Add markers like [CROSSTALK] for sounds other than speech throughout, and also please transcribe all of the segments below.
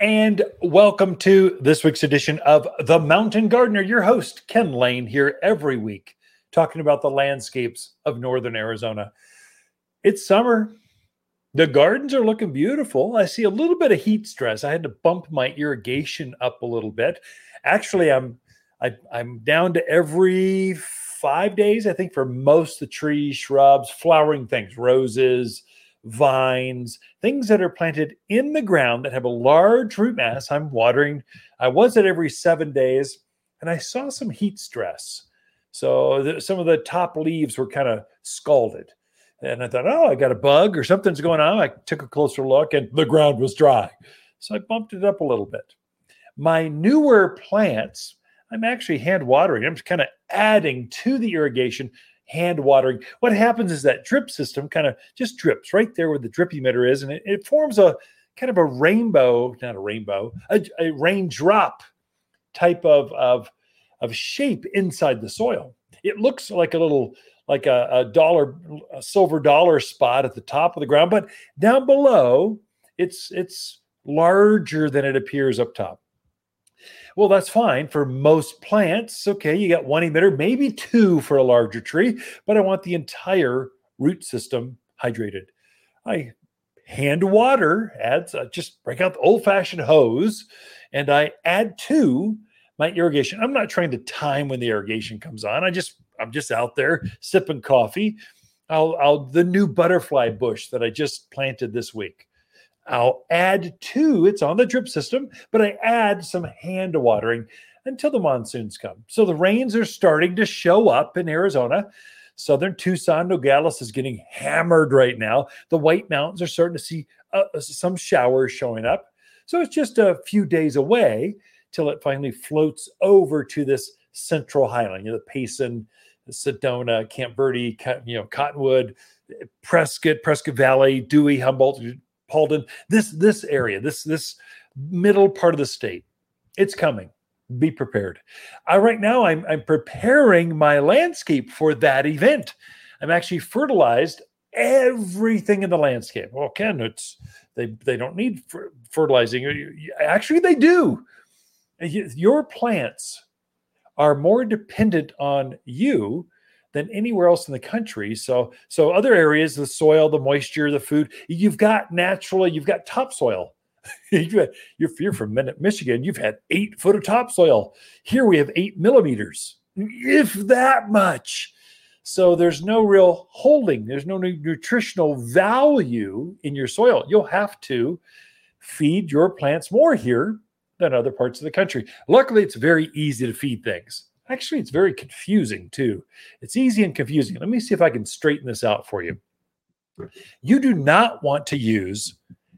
And welcome to this week's edition of The Mountain Gardener. Your host, Ken Lane, here every week talking about the landscapes of northern Arizona. It's summer. The gardens are looking beautiful. I see a little bit of heat stress. I had to bump my irrigation up a little bit. Actually, I'm I, I'm down to every five days, I think, for most of the trees, shrubs, flowering things, roses, vines, things that are planted in the ground that have a large root mass. I'm watering. I was at every seven days, and I saw some heat stress. So the, some of the top leaves were kind of scalded. And I thought, oh, I got a bug or something's going on. I took a closer look, and the ground was dry. So I bumped it up a little bit. My newer plants, I'm actually hand watering. I'm just kind of adding to the irrigation hand watering. What happens is that drip system kind of just drips right there where the drip emitter is, and it, it forms a kind of a rainbow, not a rainbow, a, a raindrop type of, of, of shape inside the soil. It looks like a little like a, a dollar, a silver dollar spot at the top of the ground, but down below, it's it's larger than it appears up top. Well, that's fine for most plants. Okay, you got one emitter, maybe two for a larger tree, but I want the entire root system hydrated. I hand water, adds uh, just break out the old fashioned hose, and I add to my irrigation. I'm not trying to time when the irrigation comes on. I just I'm just out there sipping coffee. I'll, I'll the new butterfly bush that I just planted this week. I'll add to it's on the drip system, but I add some hand watering until the monsoons come. So the rains are starting to show up in Arizona. Southern Tucson, Nogales is getting hammered right now. The White Mountains are starting to see uh, uh, some showers showing up. So it's just a few days away till it finally floats over to this central highland, you know, the Payson, Sedona, Camp Verde, you know, Cottonwood, Prescott, Prescott Valley, Dewey, Humboldt, Paulden, this this area, this this middle part of the state. It's coming. Be prepared. I right now I'm I'm preparing my landscape for that event. I'm actually fertilized everything in the landscape. Well, Ken, it's they they don't need fertilizing. Actually, they do. Your plants are more dependent on you than anywhere else in the country. So, so other areas, the soil, the moisture, the food, you've got naturally, you've got topsoil. [LAUGHS] you're, you're from Michigan, you've had eight foot of topsoil. Here we have eight millimeters, if that much. So there's no real holding, there's no nutritional value in your soil. You'll have to feed your plants more here than other parts of the country. Luckily, it's very easy to feed things. Actually, it's very confusing too. It's easy and confusing. Let me see if I can straighten this out for you. You do not want to use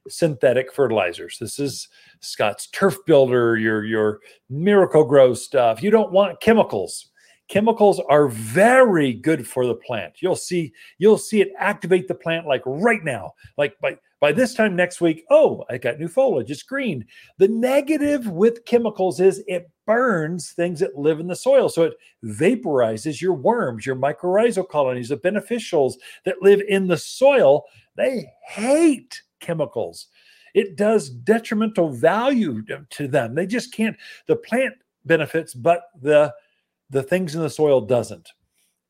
synthetic fertilizers. This is Scott's Turf Builder, your your Miracle-Gro stuff. You don't want chemicals. Chemicals are very good for the plant. You'll see you'll see it activate the plant like right now. Like by by this time next week, oh, I got new foliage. It's green. The negative with chemicals is it burns things that live in the soil. So it vaporizes your worms, your mycorrhizal colonies, the beneficials that live in the soil. They hate chemicals. It does detrimental value to them. They just can't, the plant benefits, but the the things in the soil doesn't.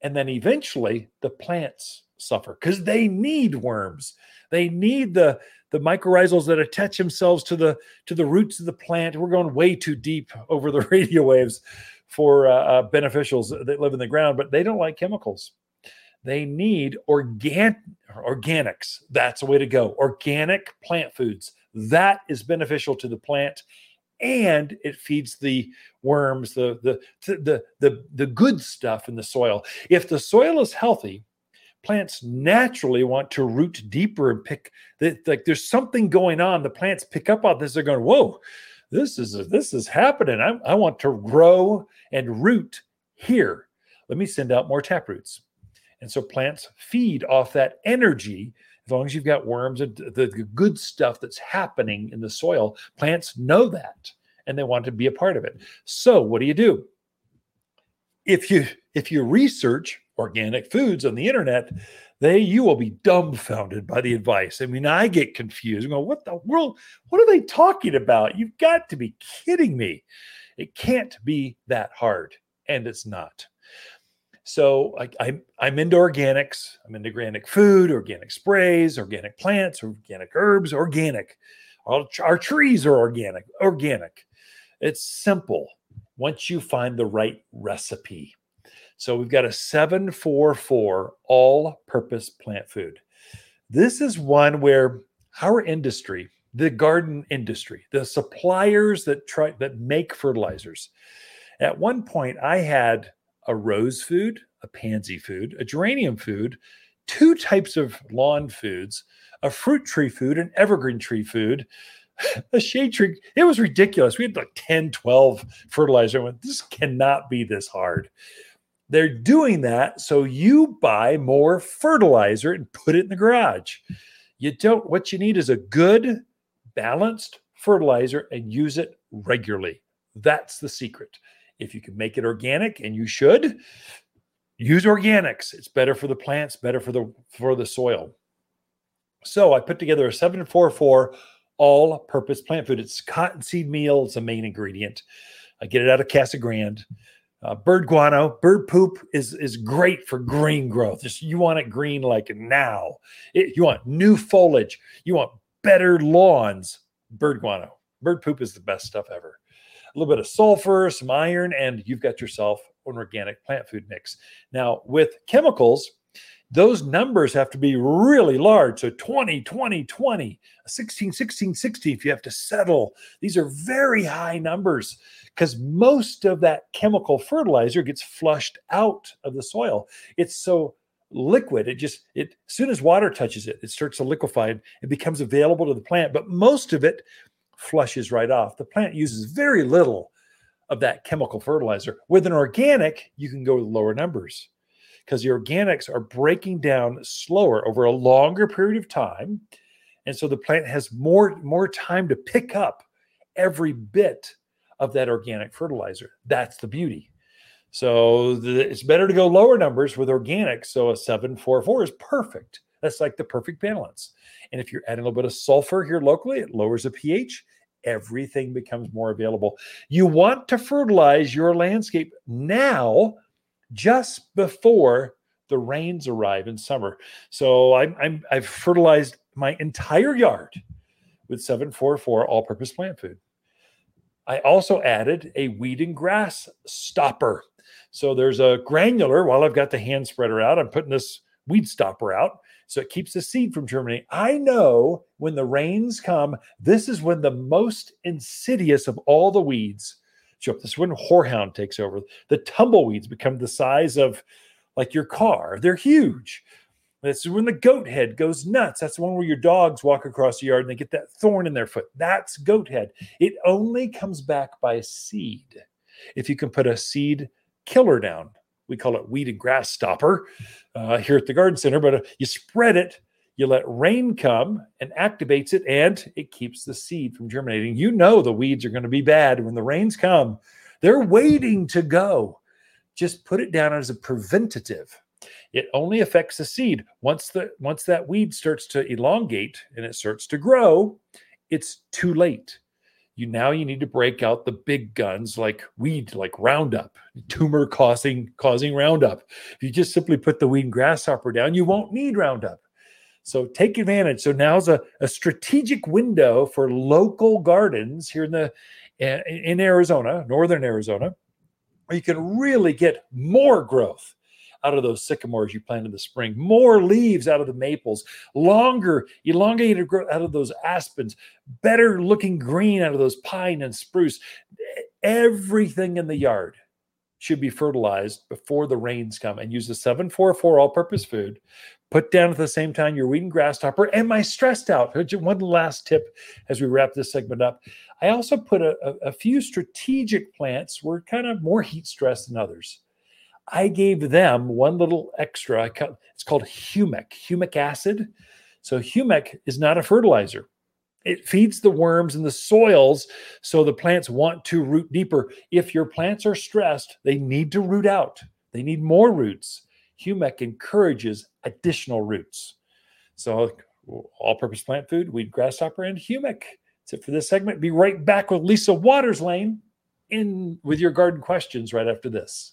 And then eventually the plants suffer because they need worms. They need the the mycorrhizals that attach themselves to the to the roots of the plant. We're going way too deep over the [LAUGHS] radio waves for uh, uh, beneficials that live in the ground, but they don't like chemicals. They need organ organics. That's the way to go. Organic plant foods. That is beneficial to the plant and it feeds the worms the the the the, the good stuff in the soil. If the soil is healthy plants naturally want to root deeper and pick like there's something going on. The plants pick up on this. They're going whoa this is this is happening. I, I want to grow and root here. Let me send out more tap roots and so plants feed off that energy as long as you've got worms and the, good stuff that's happening in the soil plants know that and they want to be a part of it so what do you do if you if you research organic foods on the internet, they you will be dumbfounded by the advice. I mean, I get confused. I go, what the world? What are they talking about? You've got to be kidding me. It can't be that hard, and it's not. So I, I'm I'm into organics. I'm into organic food, organic sprays, organic plants, organic herbs, organic. All our trees are organic. Organic. It's simple once you find the right recipe. So we've got a 744 all purpose plant food. This is one where our industry, the garden industry, the suppliers that try that make fertilizers. At one point I had a rose food, a pansy food, a geranium food, two types of lawn foods, a fruit tree food, an evergreen tree food, [LAUGHS] a shade tree. It was ridiculous. We had like 10, 12 fertilizer. I went, this cannot be this hard. They're doing that so you buy more fertilizer and put it in the garage. You don't, what you need is a good, balanced fertilizer and use it regularly. That's the secret. If you can make it organic, and you should, use organics. It's better for the plants, better for the for the soil. So I put together a 744 all-purpose plant food. It's cottonseed meal, it's a main ingredient. I get it out of Casa Grande. Uh, bird guano, bird poop is is great for green growth. Just you want it green like now. It, you want new foliage. You want better lawns. Bird guano, bird poop is the best stuff ever. A little bit of sulfur, some iron, and you've got yourself an organic plant food mix. Now with chemicals, those numbers have to be really large. So 20, 20, 20, 16, 16, 16, if you have to settle. These are very high numbers because most of that chemical fertilizer gets flushed out of the soil. It's so liquid. It just, it as soon as water touches it, it starts to liquefy and becomes available to the plant. But most of it flushes right off. The plant uses very little of that chemical fertilizer. With an organic, you can go with lower numbers because the organics are breaking down slower over a longer period of time. And so the plant has more, more time to pick up every bit of that organic fertilizer. That's the beauty. So the, it's better to go lower numbers with organic. So a 744 is perfect. That's like the perfect balance. And if you're adding a little bit of sulfur here locally, it lowers the pH. Everything becomes more available. You want to fertilize your landscape now just before the rains arrive in summer. So I'm, I'm I've fertilized my entire yard with 744 all-purpose plant food. I also added a weed and grass stopper. So there's a granular while I've got the hand spreader out, I'm putting this weed stopper out. So it keeps the seed from germinating. I know when the rains come, this is when the most insidious of all the weeds show up. This is when horehound takes over. The tumbleweeds become the size of like your car. They're huge. This is when the goat head goes nuts. That's the one where your dogs walk across the yard and they get that thorn in their foot. That's goat head. It only comes back by seed. If you can put a seed killer down, we call it weed and grass stopper uh, here at the garden center, but uh, you spread it you let rain come and activates it, and it keeps the seed from germinating. You know the weeds are going to be bad when the rains come. They're waiting to go. Just put it down as a preventative. It only affects the seed. Once the once that weed starts to elongate and it starts to grow, it's too late. You now you need to break out the big guns like weed, like Roundup, tumor causing causing Roundup. If you just simply put the weed and grass stopper down, you won't need Roundup. So take advantage. So now's a, a strategic window for local gardens here in the in Arizona, northern Arizona, where you can really get more growth out of those sycamores you planted in the spring, more leaves out of the maples, longer, elongated growth out of those aspens, better looking green out of those pine and spruce. Everything in the yard should be fertilized before the rains come and use the 744 all purpose food Put down at the same time your weed and grass stopper and my stressed out. One last tip as we wrap this segment up. I also put a, a, a few strategic plants were kind of more heat stressed than others. I gave them one little extra. It's called humic, humic acid. So humic is not a fertilizer. It feeds the worms in the soils so the plants want to root deeper. If your plants are stressed, they need to root out. They need more roots. humic encourages additional roots. So, all purpose plant food, wheat, grass stopper, and humic. That's it for this segment. Be right back with Lisa Waterslane in with your garden questions right after this.